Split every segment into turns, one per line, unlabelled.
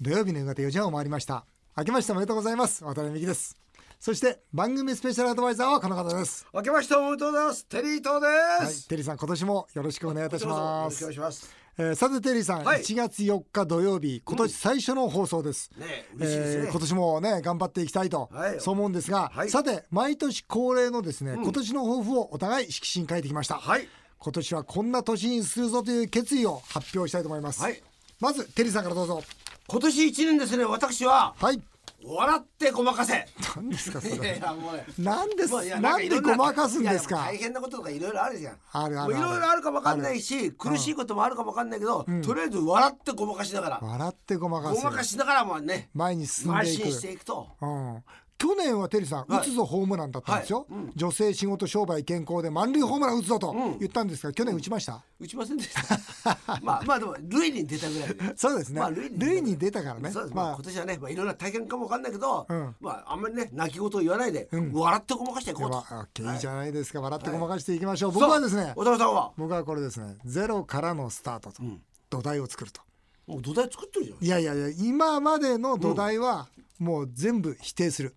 土曜日の夕方4時半を回りました。明けましておめでとうございます。渡辺美希です。そして番組スペシャルアドバイザーはこの方です。
明けましておめでとうございます。テリー東で
はい
す、
テリーさん今年もよろしくお願いいたしま
よろ
す
しくお願いします。
えーさてテリーさん、
はい。
1月4日土曜日今年最初の放送です、
ね嬉しいですね、
えー今年もね頑張っていきたいと、
はい。
そう思うんですが、
はい。
さて毎年恒例のですね、今年の抱負をお互い色紙に書いてきました、
はい。
今年はこんな年にするぞという決意を発表したいと思います、
はい。
まずテリーさんからどうぞ
今年一年ですね私は
はい。
笑ってごまかせ。
何ですかそ
いやい
れ
やもうね。
なんですなんでごまかすんですか？
大変なこととかいろいろあるじゃん。
あるある
いろいろあるかもわかんないし苦しいこともあるかもわかんないけど、とりあえず笑ってごまかしながら。
笑ってごまかす
ごまかしながらもね
前に進んでいく。
邁進していくと。
うん去年はテリーさん、
はい。
打つぞホームランだったんですよ、
はい。うん。
女性仕事商売健康で満塁ホームラン打つぞと言ったんですが、去年打ちました？
打ちませんでした。まあまあでも塁に出たぐらいで。
そうですね、
まあ塁に
出たからね。
そうです、まあ、
まあ
今年はね、まあ、いろんな大変かもわかんないけど、
うん。
まあ、あんまりね、泣き言を言わないで、笑ってごまかしていこうと。
いいじゃないですか。笑ってごまかしていきましょう、僕はですね
小田さんは、
僕はこれですねゼロからのスタートと、土台を作ると。
もう土台作ってるじゃん。
いやいやいや今までの土台はもう全部否定する、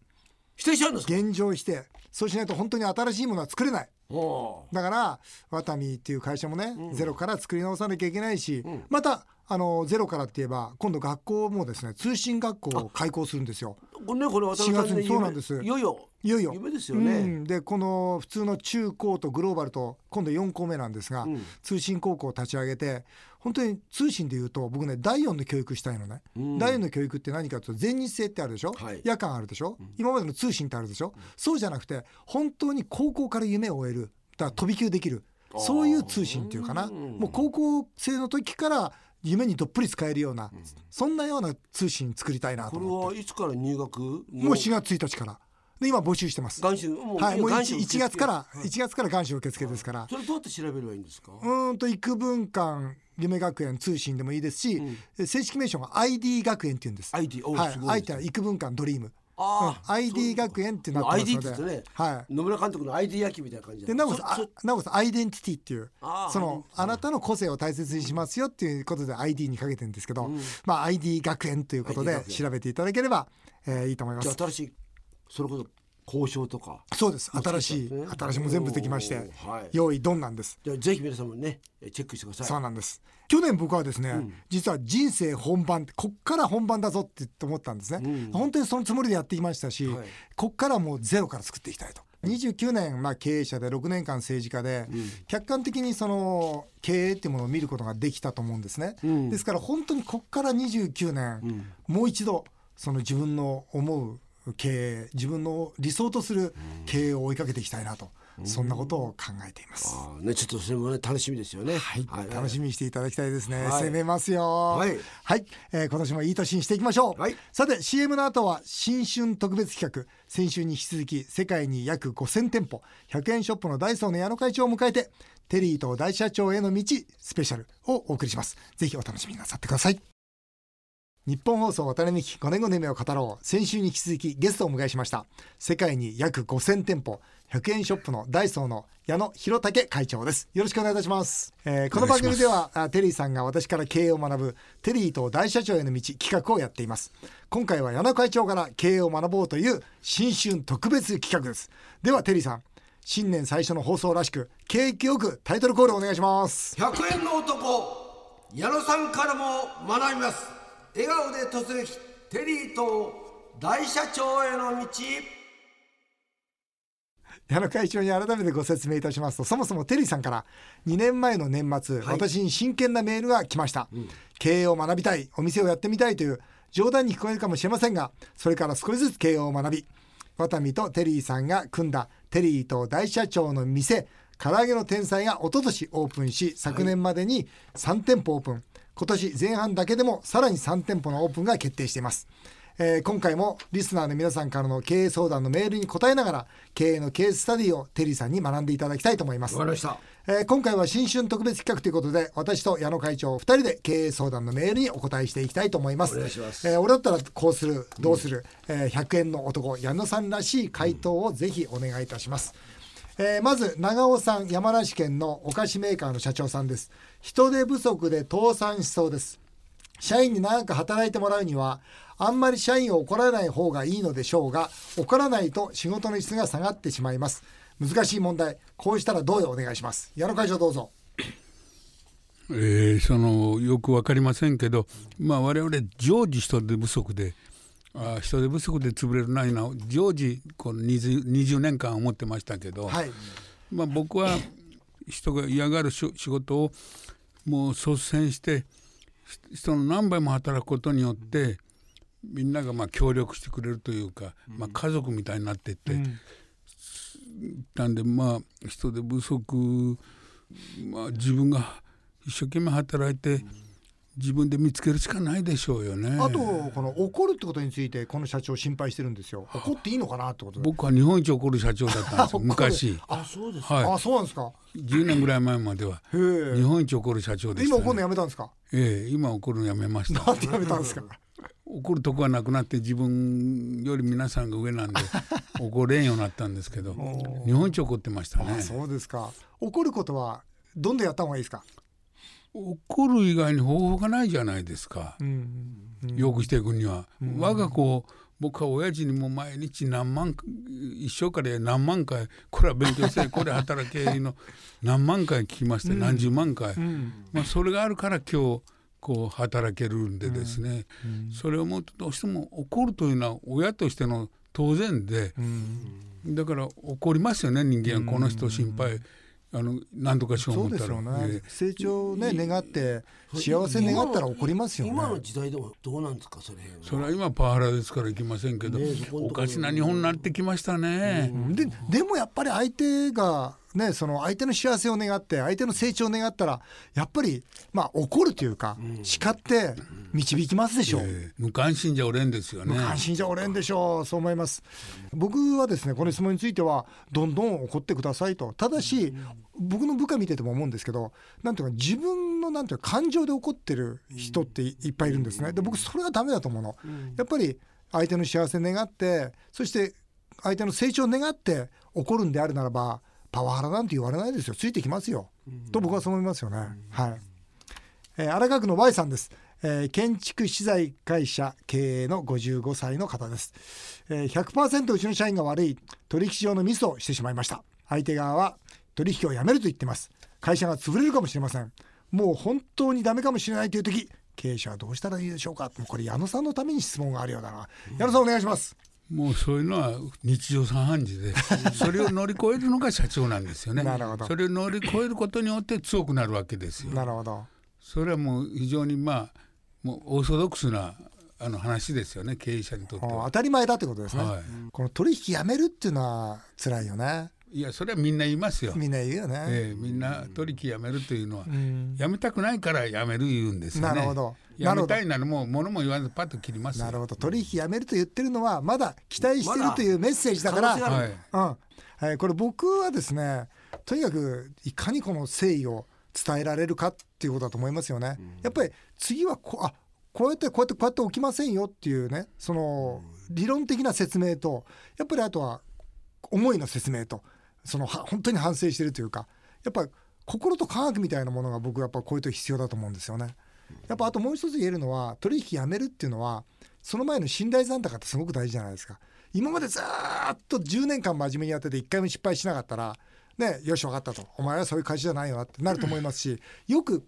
否定しちゃうんですか。
現状否定そうしないと本当に新しいものは作れないだからワタミっていう会社もね、ゼロから作り直さなきゃいけないし、またあのゼロからって言えば今度学校もですね通信学校を開校するんですよ。
これね、これ渡辺さん
4月に。そうなんです。
いよいよ。
いよいよ。
夢ですよね。
うん。でこの普通の中高とグローバルと今度4校目なんですが、
ん。
通信高校を立ち上げて本当に通信でいうと僕ね第4の教育したいのね、第4の教育って何かというと全日制ってあるでしょ、
はい。
夜間あるでしょ、今までの通信ってあるでしょ、そうじゃなくて本当に高校から夢を終える。だから飛び級できる。そういう通信っていうかな。もう高校生の時から夢にどっぷり使えるような、そんなような通信作りたいなと
これ
思って。
はいつから？入学。も
もう4月1日から。で今募集してます。はい、もう
元
1,
春受付。
月から1月から元首受付ですから。
それどうやって調べればいいんですか？
うーんと育文館夢学園通信でもいいですし、正式名称が ID 学園って言うんです。
ID お
はい。
すごい
ID ってのは育文館ドリーム
ああ、
ID 学園ってなってます
ID
ので。
って言ってね、
は
野村監督の ID 野球みたいな感じ
いでなおかつ
そ
あなおかつアイデンティティっていうそのあなたの個性を大切にしますよっていうことで ID にかけてるんですけど、まあ ID 学園ということ
ID
で調べていただければ、えーいいと思います。
じゃあ新しいそれこそ交渉とか。
そうです。新しい
ね。
新しいも全部できまして、
はい。
用意ドンなんです。
じゃあぜひ皆さんもねえチェックしてください。
そうなんです。去年僕はですね、実は人生本番こっから本番だぞって思ったんですね、本当にそのつもりでやってきましたし、
はい。
こっからもうゼロから作っていきたいと。29年、まあ、経営者で6年間政治家で、客観的にその経営っていうものを見ることができたと思うんですね、
ん。
ですから本当にこっから29年、もう一度その自分の思う経営自分の理想とする経営を追いかけていきたいなと、そんなことを考えています。
ねちょっとそれもね楽しみですよね
はい、楽し
み
みにしていただきたいですね。
はい
攻めますよ。
はい
はい、えー今年もいい年にしていきましょう。
はい
さて CM の後は新春特別企画先週に引き続き世界に約5000店舗100円ショップのダイソーの矢野会長を迎えてテリーと大社長への道スペシャルをお送りします。ぜひお楽しみになさってください。日本放送渡辺美希5年後の夢を語ろう。先週に引き続きゲストをお迎えしました。世界に約5000店舗100円ショップのダイソーの矢野弘武会長です。よろしくお願いいたします、えーこの番組ではあテリーさんが私から経営を学ぶテリーと大社長への道企画をやっています。今回は矢野会長から経営を学ぼうという新春特別企画です。ではテリーさん新年最初の放送らしく景気よくタイトルコールお願いします。
100円の男矢野さんからも学びます笑顔で突撃テリーと大社長への道。
矢野会長に改めてご説明いたしますとそもそもテリーさんから2年前の年末、
はい。
私に真剣なメールが来ました、経営を学びたいお店をやってみたいという冗談に聞こえるかもしれませんがそれから少しずつ経営を学びワタミとテリーさんが組んだテリーと大社長の店唐揚げの天才が一昨年オープンし昨年までに3店舗オープン今年前半だけでもさらに3店舗のオープンが決定しています。えー今回もリスナーの皆さんからの経営相談のメールに答えながら経営のケーススタディをテリーさんに学んでいただきたいと思います。
わかりました。
えー今回は新春特別企画ということで私と矢野会長2人で経営相談のメールにお答えしていきたいと思います。
お願いします。
えー俺だったらこうするどうする、えー100円の男矢野さんらしい回答をぜひお願いいたします、えーまず長尾さん山梨県のお菓子メーカーの社長さんです。人手不足で倒産しそうです。社員に長く働いてもらうにはあんまり社員を怒らない方がいいのでしょうが怒らないと仕事の質が下がってしまいます。難しい問題。こうしたらどうよ？お願いします。矢野会長どうぞ。
えー、そのよく分かりませんけど、まあ、我々常時人手不足であ人手不足で潰れるないな常時この 20, 20年間思ってましたけど、
はい。
まあ、僕は人が嫌がる仕事をもう率先して人の何倍も働くことによってみんながまあ協力してくれるというか、まあ、家族みたいになっていって、うん、なんでまあ人手不足、まあ、自分が一生懸命働いて自分で見つけるしかないでしょうよね。
あとこの怒るってことについてこの社長心配してるんですよ。怒っていいのかなってこと
僕は日本一怒る社長だったんですよ昔。
あそうですはい、あそうなんですか。
10年ぐらい前までは日本一怒る社長で
ね、今怒るのやめたんですか？
ええ今怒るのやめました。
なんでやめたんですか？
怒るとこはなくなって自分より皆さんが上なんで 怒れんようになったんですけど日本一怒ってましたね。
そうですか。怒ることはどんどんやった方がいいですか？
怒る以外に方法がないじゃないですか、うんうん、よくしていくには、うん、我が子僕は親父にも毎日何万一生から何万回これは勉強してこれ働けの 何万回聞きまして、何十万回、まあ、それがあるから今日こう働けるんでですね、それをもうどうしても怒るというのは親としての当然で、だから怒りますよね人間。はこの人心配。あの何とかしよう思ったら、
ね、成長ね願って幸せ願ったら起こりますよね。
今の時代でもどうなんですかそれ
それは今パワハラですからいきませんけど、ね、おかしな日本になってきましたね、
ででもやっぱり相手がね、その相手の幸せを願って相手の成長を願ったらやっぱりまあ怒るというか、叱って導きますでしょう、えー、
無関心じゃおれんですよね。
無関心じゃおれんでしょう。そう思います。僕はですねこの質問についてはどんどん怒ってくださいと。ただし、僕の部下見てても思うんですけどなんていうか自分のなんていうか感情で怒ってる人っていっぱいいるんですね。で僕それはダメだと思うの、やっぱり相手の幸せ願ってそして相手の成長を願って怒るんであるならばパワハラなんて言われないですよ。ついてきますよ、と僕はそう思いますよね、はい、えー、荒川区の Y さんです、えー、建築資材会社経営の55歳の方です、えー、100%うちの社員が悪い取引上のミスをしてしまいました。相手側は取引をやめると言ってます。会社が潰れるかもしれません。もう本当にダメかもしれないという時経営者はどうしたらいいでしょうか。これ矢野さんのために質問があるようだな、矢野さんお願いします
もうそういうのは日常茶飯事で それを乗り越えるのが社長なんですよね。
なるほど
それを乗り越えることによって強くなるわけですよ。
なるほど
それはもう非常にまあもうオーソドックスなあの話ですよね経営者にとっては。
当たり前だってことですね。はい、この取引やめるっていうのは辛いよね。
いやそれはみんな言いますよ。
みんな言うよね。
えー、みんな取引やめるというのは、うん、やめたくないからやめる言うんですよね。
なるほど。
やめたいならもう物も言わずパッと切ります
なるほど取引やめると言ってるのはまだ期待してるというメッセージだから、はい、うんはい、これ僕はですねとにかくいかにこの誠意を伝えられるかっていうことだと思いますよね。やっぱり次はこあこうやってこうやってこうやって起きませんよっていうねその理論的な説明とやっぱりあとは思いの説明とその本当に反省してるというかやっぱ心と科学みたいなものが僕はやっぱこういう時必要だと思うんですよね。やっぱあともう一つ言えるのは取引やめるっていうのはその前の信頼残高ってすごく大事じゃないですか。今までずっと10年間真面目にやってて1回も失敗しなかったらねよし分かったとお前はそういう会社じゃないよなってなると思いますしよく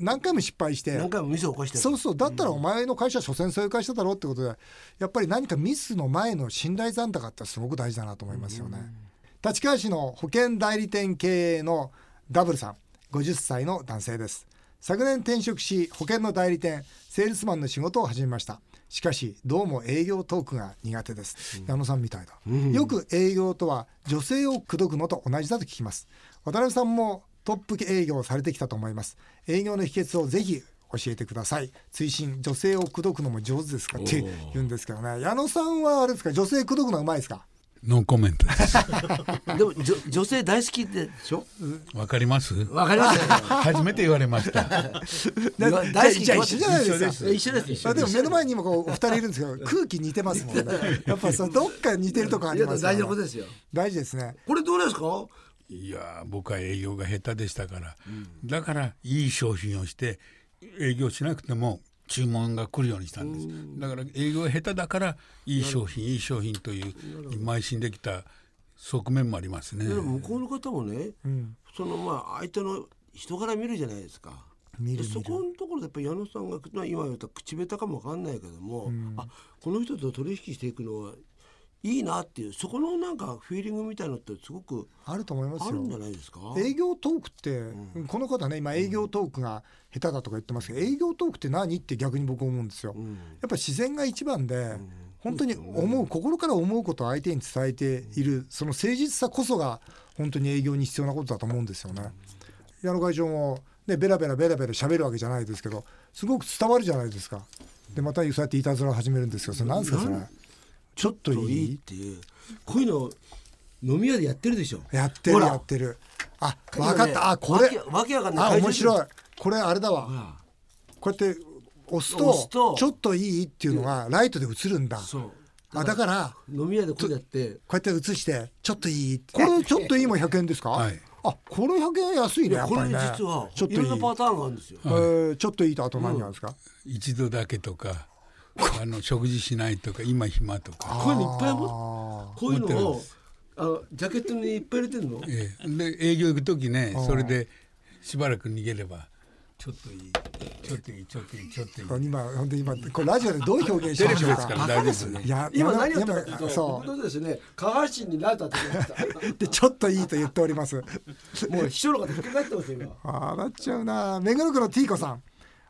何回も失敗して
何回もミスを起こして
そうそうだったらお前の会社は所詮そういう会社だろうってことでやっぱり何かミスの前の信頼残高ってすごく大事だなと思いますよね。立川市の保険代理店経営のダブルさん50歳の男性です。昨年転職し保険の代理店セールスマンの仕事を始めました。しかしどうも営業トークが苦手です、うん、矢野さんみたいだ、うん、よく営業とは女性を口説くのと同じだと聞きます。渡辺さんもトップ営業されてきたと思います。営業の秘訣をぜひ教えてください。追伸女性を口説くのも上手ですか？って言うんですけどね。矢野さんはあれですか？女性口説くのうまいですか？
ノーコメントです。
でも女性大好きでしょ？
わかります？
わかります。
初めて言われました。
大好き？じゃ一緒じゃないです
か。一緒です。
あでも目の前にもこうお二人いるんですけど空気似てますもんね。やっぱそのどっか似てるとこあります、
大丈夫ですよ。
大事ですね。
これどうですか？
いや僕は営業が下手でしたから、だからいい商品をして営業しなくても注文が来るようにしたんです。だから営業下手だからいい商品いい商品という邁進できた側面もありますね。
向こうの方もね、うん、そのまあ相手の人柄見るじゃないですか。見る。そこのところでやっぱり矢野さんが、まあ、今言った口下手かもわかんないけども、うん、あこの人と取引していくのはいいなっていうそこのなんかフィーリングみたいなのってすごく
あると思いますよ。
あるんじゃないですか？
営業トークって、うん、この方ね今営業トークが下手だとか言ってますけど、うん、営業トークって何？って逆に僕思うんですよ、うん、やっぱ自然が一番で、本当に思う、心から思うことを相手に伝えているその誠実さこそが本当に営業に必要なことだと思うんですよね。矢野会長もねベラベラベラベラ喋るわけじゃないですけどすごく伝わるじゃないですか。でまたそうやっていたずらを始めるんですけどそれ何ですかそれ？ちょっといい
っていう。こういうの飲み屋でやってるでしょ。
やってるやってる。あ分かった、あこれ。
わけわかんな
い。あ面白い。これあれだわ。こうやって押すとちょっといいっていうのがライトで映るんだ。あだから
飲み屋でこうやって。
こうやって映してちょっといいこれ ちょっといいも100円ですか、はい、あこれ100円安いねやっぱりね。
実はちょっといい。パターンがあるんですよ、
えー、ちょっといいとあと何があるんですか、
一度だけとかあの食事しないとか今暇とか。
こういうのいっぱいもこういうのをあのジャケットにいっぱい入れてんの、
ええ、で営業行く時ねそれでしばらく逃げればちょっといい。ちょっといいちょっといいちょっといい。
今本当に今これラジオでどう表現してるんですか
大丈夫です
ね。いや今何を言ったかそう。僕ですね。下半身になったと思いました。
でちょっといいと言っております。
もう秘書の方引っかかってますよ
今。笑っちゃうな。目黒区のティーコさん。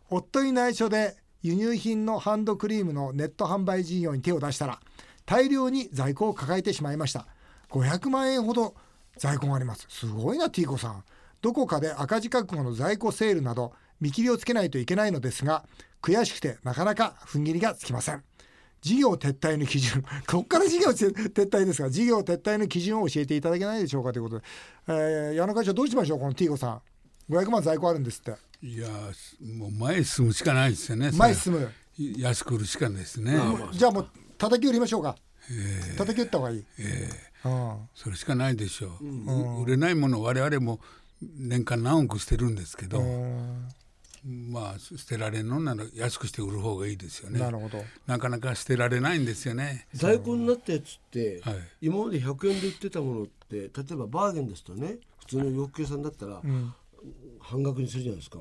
夫に内緒で輸入品のハンドクリームのネット販売事業に手を出したら大量に在庫を抱えてしまいました。500万円ほど在庫があります。すごいなティーコさん。どこかで赤字覚悟の在庫セールなど見切りをつけないといけないのですが悔しくてなかなか踏ん切りがつきません。事業撤退の基準。ここから事業撤退ですが事業撤退の基準を教えていただけないでしょうかということで、えー、矢野会長どうしましょうこのティーコさん。500万在庫あるんですって。
いやもう前進むしかないですよね
前進む。
安く売るしかないですね。
じゃあもう叩き売りましょうか、えー、叩き売った方がいい、
えー、それしかないでしょう、うん、売れないものを我々も年間何億してるんですけど、まあ捨てられるのなら安くして売る方がいいですよね。
なるほど。
なかなか捨てられないんですよね。
在庫になったやつって、はい、今まで100円で売ってたものって例えばバーゲンですとね普通の洋服屋さんだったら、うん半額にするじゃないですか。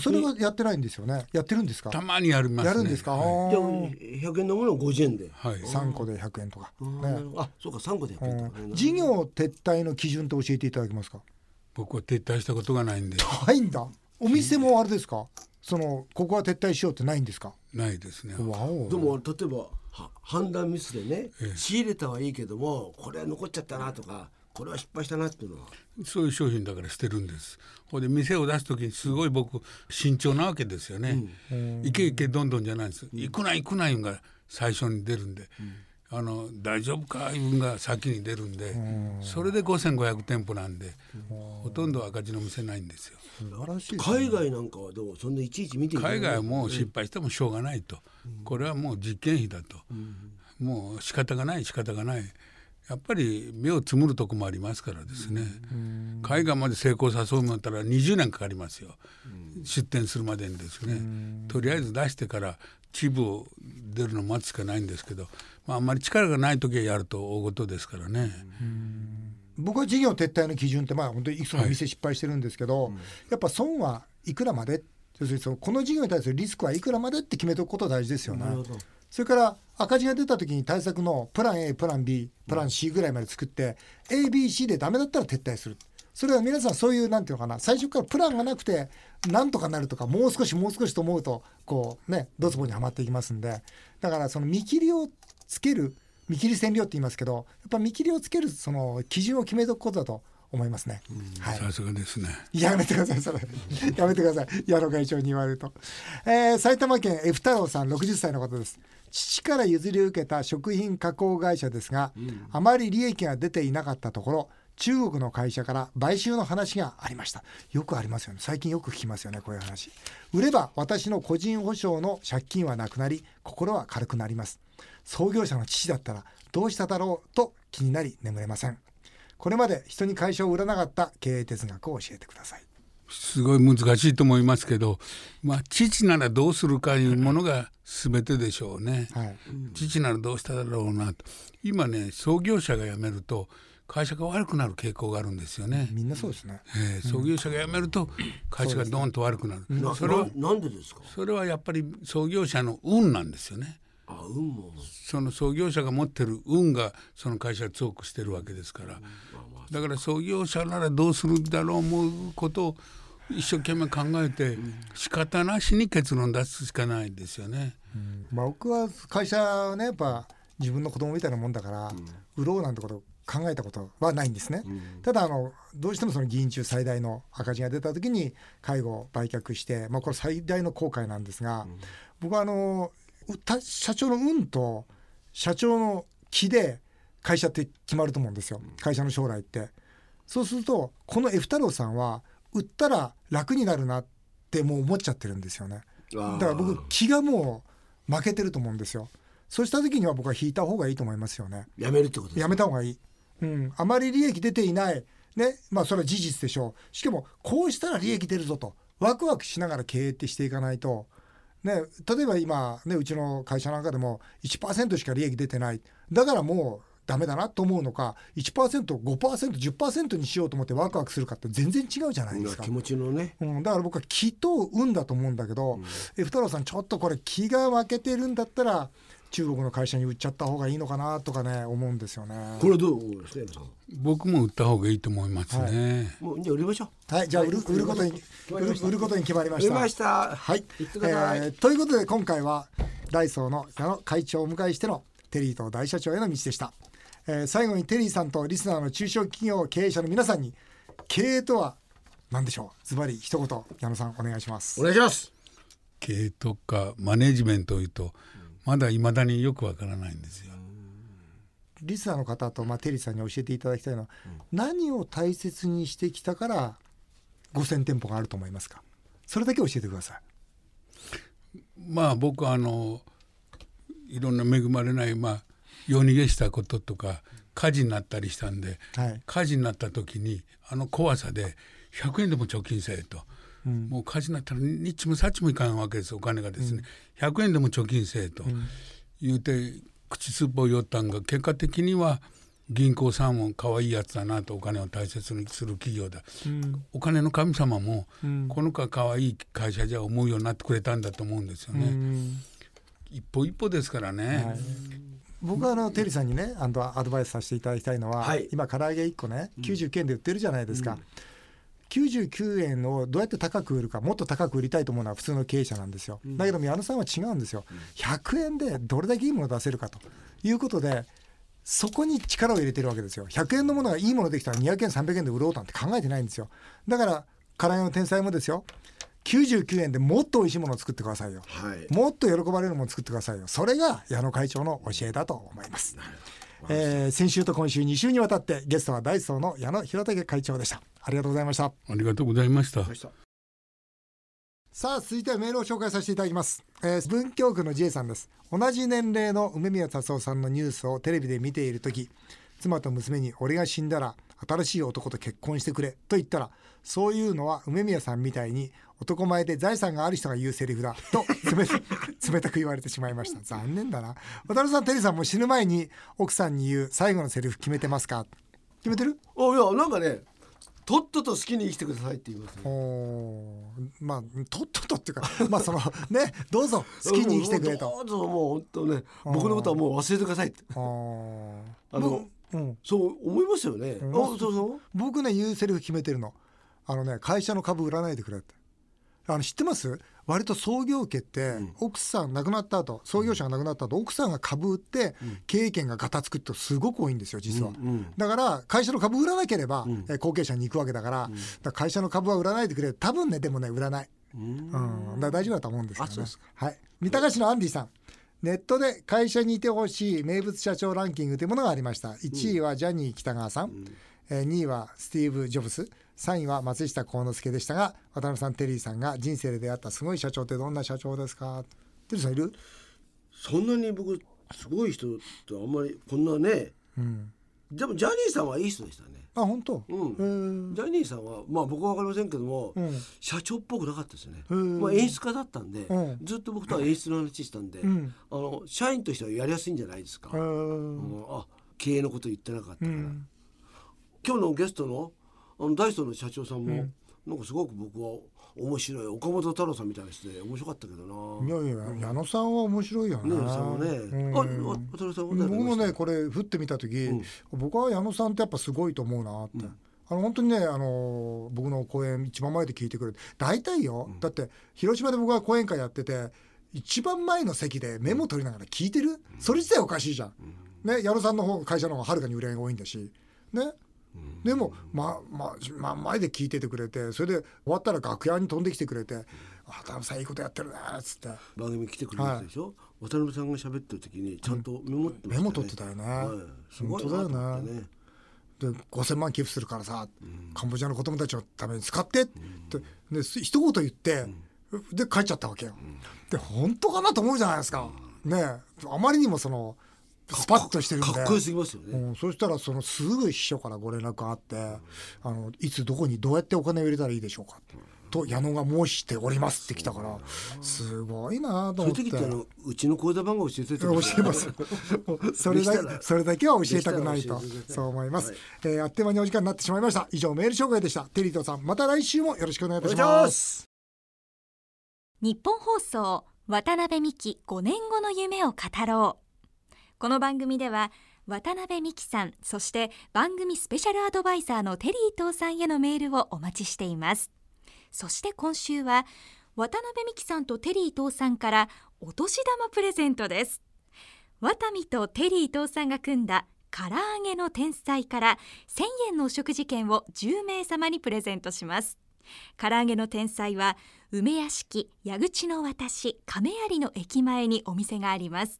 それはやってないんですよね。やってるんですか？
たまにやります、
ね、やるんですか？はい、
じゃあ百円のものを五十円で。
はい。
三個で百円とか。ね。
あ、そうか三個で百円とか、
ね。事業撤退の基準って教えていただけますか？
僕は撤退したことがないんで。
ないんだ。お店もあれですか？そのここは撤退しようってないんですか？
ないですね。で
も例えば判断ミスでね、ええ、仕入れたはいいけどもこれは残っちゃったなとか。これは失敗したなっていうのは。
そういう商品だから捨てるんです。ほで店を出す時にすごい僕慎重なわけですよね、うん、いけいけどんどんじゃないです、うん、行くな行くないうが最初に出るんで、うん、あの大丈夫かいうが先に出るんで、うん、それで5500店舗なんで、ほとんど赤字の店ないんですよ。
海外なんかはどうそんないちいち見て
海外はもう失敗してもしょうがないと、これはもう実験費だと、もう仕方がない仕方がないやっぱり目をつむるとこもありますからですね。海外まで成功さそうもったら20年かかりますよ。出店するまでにですね。とりあえず出してからチブを出るの待つしかないんですけど、まあ、あんまり力がない時はやると大事ですからね。
僕は事業撤退の基準ってまあ本当にいくつも店失敗してるんですけど、はい、やっぱ損はいくらまで要するにそのこの事業に対するリスクはいくらまでって決めておくこと大事ですよね。それから赤字が出た時に対策のプラン A プラン B プラン C ぐらいまで作って ABC でダメだったら撤退するそれは皆さんそういうなんていうのかな最初からプランがなくてなんとかなるとかもう少しもう少しと思うとこうねドツボにはまっていきますんでだからその見切りをつける見切り線量って言いますけどやっぱ見切りをつけるその基準を決めておくことだと思いますね。
はい、さすがですね。
やめてください、それ。やめてください。矢野会長に言われると。えー、埼玉県 F 太郎さん、60歳の方です。父から譲り受けた食品加工会社ですが、うん、あまり利益が出ていなかったところ、中国の会社から買収の話がありました。よくありますよね。最近よく聞きますよね、こういう話。売れば私の個人保証の借金はなくなり、心は軽くなります。創業者の父だったらどうしただろうと気になり眠れません。これまで人に会社を売らなかった経営哲学を教えてください。
すごい難しいと思いますけど、まあ、父ならどうするかいうものが全てでしょうね、はい、父ならどうしただろうなと今ね創業者が辞めると会社が悪くなる傾向があるんですよね。
みんなそうですね。
えー、創業者が辞めると会社がドンと悪くなる。
うん、それはなんでですか？
それはやっぱり創業者の運なんですよね。
あ運も
その創業者が持ってる運がその会社を強くしてるわけですから、だから創業者ならどうするだろう思うことを一生懸命考えて仕方なしに結論出すしかないですよね。
うん、まあ、僕は会社ねやっぱ自分の子供みたいなもんだから、うん、売ろうなんてこと考えたことはないんですね、うん、ただあのどうしてもその議員中最大の赤字が出た時に介護を売却して、まあ、これ最大の後悔なんですが、僕はあの社長の運と社長の気で会社って決まると思うんですよ。会社の将来って。そうするとこの F 太郎さんは売ったら楽になるなってもう思っちゃってるんですよね。だから僕気がもう負けてると思うんですよ。そうした時には僕は引いた方がいいと思いますよね。
やめるってこと
やめた方がいい、うん、あまり利益出ていない。ね。まあそれは事実でしょう。しかもこうしたら利益出るぞと。ワクワクしながら経営ってしていかないと。ね、例えば今、ね、うちの会社なんかでも1%しか利益出てない。だからもうダメだなと思うのか 1%5%10% にしようと思ってワクワクするかって全然違うじゃないですか
気持ちのね、
うん、だから僕は気と運だと思うんだけど、うん、F 太郎さんちょっとこれ気が負けてるんだったら中国の会社に売っちゃった方がいいのかなとかね思うんですよね。
これどうですね。
僕も売った方がいいと思いますね。
はい、もうじゃ売りましょ
う。はい、じゃあ売る売ることに売る売ることに決まりました。
ました
はい。えー、ということで今回はダイソーの矢野会長をお迎えしてのテリーと大社長への道でした。えー、最後にテリーさんとリスナーの中小企業経営者の皆さんに経営とは何でしょう？ズバリ一言矢野さんお願いします。
お願いします。
経営とかマネジメントというとまだいまだによくわからないんですよ。
リスナーの方と、まあ、テリーさんに教えていただきたいのは、うん、何を大切にしてきたから5,000店舗があると思いますか？それだけ教えてくださ
い。まあ僕はあのいろんな恵まれないまあ夜逃げしたこととか火事になったりしたんで、はい、火事になった時にあの怖さで100円でも貯金せえと、うん、もう火事になったら日もさっちもいかんわけですお金がですね、うん、100円でも貯金せえと、言うて口すっぽ寄ったんが結果的には銀行さんも可愛いやつだなとお金を大切にする企業だ、うん、お金の神様も、この子は可愛い会社じゃ思うようになってくれたんだと思うんですよね。一歩一歩ですからね、はい
僕はあのテリーさんにねあのアドバイスさせていただきたいのは、はい、今唐揚げ1個ね99円で売ってるじゃないですか。うん。99円をどうやって高く売るかもっと高く売りたいと思うのは普通の経営者なんですよ、うん、だけど宮野さんは違うんですよ。100円でどれだけいいものを出せるかということでそこに力を入れてるわけですよ。100円のものがいいものできたら200円300円で売ろうなんて考えてないんですよ。だから唐揚げの天才もですよ99円でもっと美味しいものを作ってくださいよ、はい、もっと喜ばれるものを作ってくださいよ。それが矢野会長の教えだと思います、えー、先週と今週2週にわたってゲストはダイソーの矢野弘武会長でした。ありがとうございました。あ
りがとうございました。
さあ続いてはメールを紹介させていただきます、えー、文京区の J さんです。同じ年齢の梅宮達夫さんのニュースをテレビで見ている時妻と娘に俺が死んだら新しい男と結婚してくれと言ったらそういうのは梅宮さんみたいに男前で財産がある人が言うセリフだと 冷たく言われてしまいました。残念だな。渡辺さんテリーさんも死ぬ前に奥さんに言う最後のセリフ決めてますか？決めてる？
あいやなんかねとっとと好きに生きてくださいって言います、
ね、まあとっととっていうかまあそのねどうぞ好きに生きてくれと。
どうぞもう本当ね僕のことはもう忘れてくださいって。あの、うん、そう思いますよね、うん、そう
そう。僕ね言うセリフ決めてるの。あのね会社の株売らないでくれって。あの知ってます？割と創業家って、奥さん亡くなった後創業者が亡くなった後奥さんが株売って経営権がガタつくってすごく多いんですよ実は、だから会社の株売らなければ、え後継者に行くわけだからだ会社の株は売らないでくれ。多分ねでもね売らない、うん、だ大丈夫だと思うんですけどね。はい。三鷹市のアンディさんネットで会社にいてほしい名物社長ランキングというものがありました。1位はジャニー喜多川さん、え2位はスティーブ・ジョブス3位は松下幸之助でしたが渡辺さんテリーさんが人生で出会ったすごい社長ってどんな社長ですか？テリーさんいる？
そんなに僕すごい人ってあんまりこんなね、うん、でもジャニーさんはいい人でしたね。
あ本当、
うん、ジャニーさんはまあ僕は分かりませんけども、うん、社長っぽくなかったですよね、まあ、演出家だったんで、うん、ずっと僕とは演出の話したんで、うん、あの社員としてはやりやすいんじゃないですか、うん、あ経営のこと言ってなかったから、今日のゲストのあのダイソーの社長さんも、なんかすごく僕は面白い。岡本太郎さんみたいな人で面白かったけどな。
いやいや矢野さんは面白いよね
矢野さんはね、うん、あ渡さん僕
もねこれ振ってみた時、うん、僕は矢野さんってやっぱすごいと思うなって、うん、あの本当にねあの僕の講演一番前で聞いてくれて大体よ、だって広島で僕が講演会やってて一番前の席でメモ取りながら聞いてる、それ自体おかしいじゃん、ね矢野さんの方会社の方がはるかに売り上げが多いんだし。ねでもまあまあ真ん前で聞いててくれてそれで終わったら楽屋に飛んできてくれて「渡辺さんいいことやってるね」っつって。
番組来てくれるでしょ、はい、渡辺さんが喋ってる時にちゃんとメモって
ました、ね、メモ取ってたよね、はい、本当だよね。で5,000万寄付するからさ、うん、カンボジアの子供たちのために使ってって、うん、で一言言って、うん、で帰っちゃったわけよ。で本当かなと思うじゃないですか。ねあまりにもそのスパッとしてるんで。
かっこよすぎますよね、
うん、そしたらそのすぐ秘書からご連絡があって、あのいつどこにどうやってお金を入れたらいいでしょうかと矢野が申しておりますって来たからすごいなと思って。そういう時ってあの
うちの口座番号教えて
教えます。それだそれだけは教えたくないとそう思います、はい、えー、あっという間にお時間になってしまいました。以上メール紹介でした。テリートさんまた来週もよろしくお願いいたします。
日本放送渡辺美希5年後の夢を語ろうこの番組では渡辺美希さんそして番組スペシャルアドバイザーのテリー東さんへのメールをお待ちしています。そして今週は渡辺美希さんとテリー東さんからお年玉プレゼントです。ワタミとテリー東さんが組んだ唐揚げの天才から1000円のお食事券を10名様にプレゼントします。唐揚げの天才は梅屋敷矢口の私亀有の駅前にお店があります。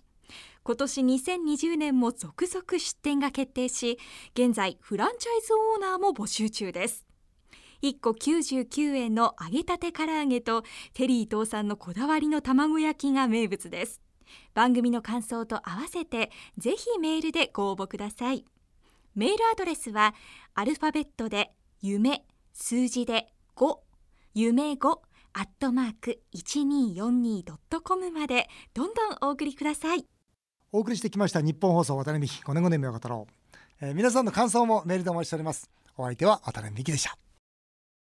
今年2020年も続々出店が決定し現在フランチャイズオーナーも募集中です。1個99円の揚げたて唐揚げとテリー東さんのこだわりの卵焼きが名物です。番組の感想と合わせてぜひメールでご応募ください。メールアドレスはアルファベットで夢数字で5夢5アットマーク 1242.com までどんどんお送りください。
お送りしてきました日本放送渡辺美希5年5年目を語ろう、えー、皆さんの感想もメールでお待ちしております。お相手は渡辺美希でした。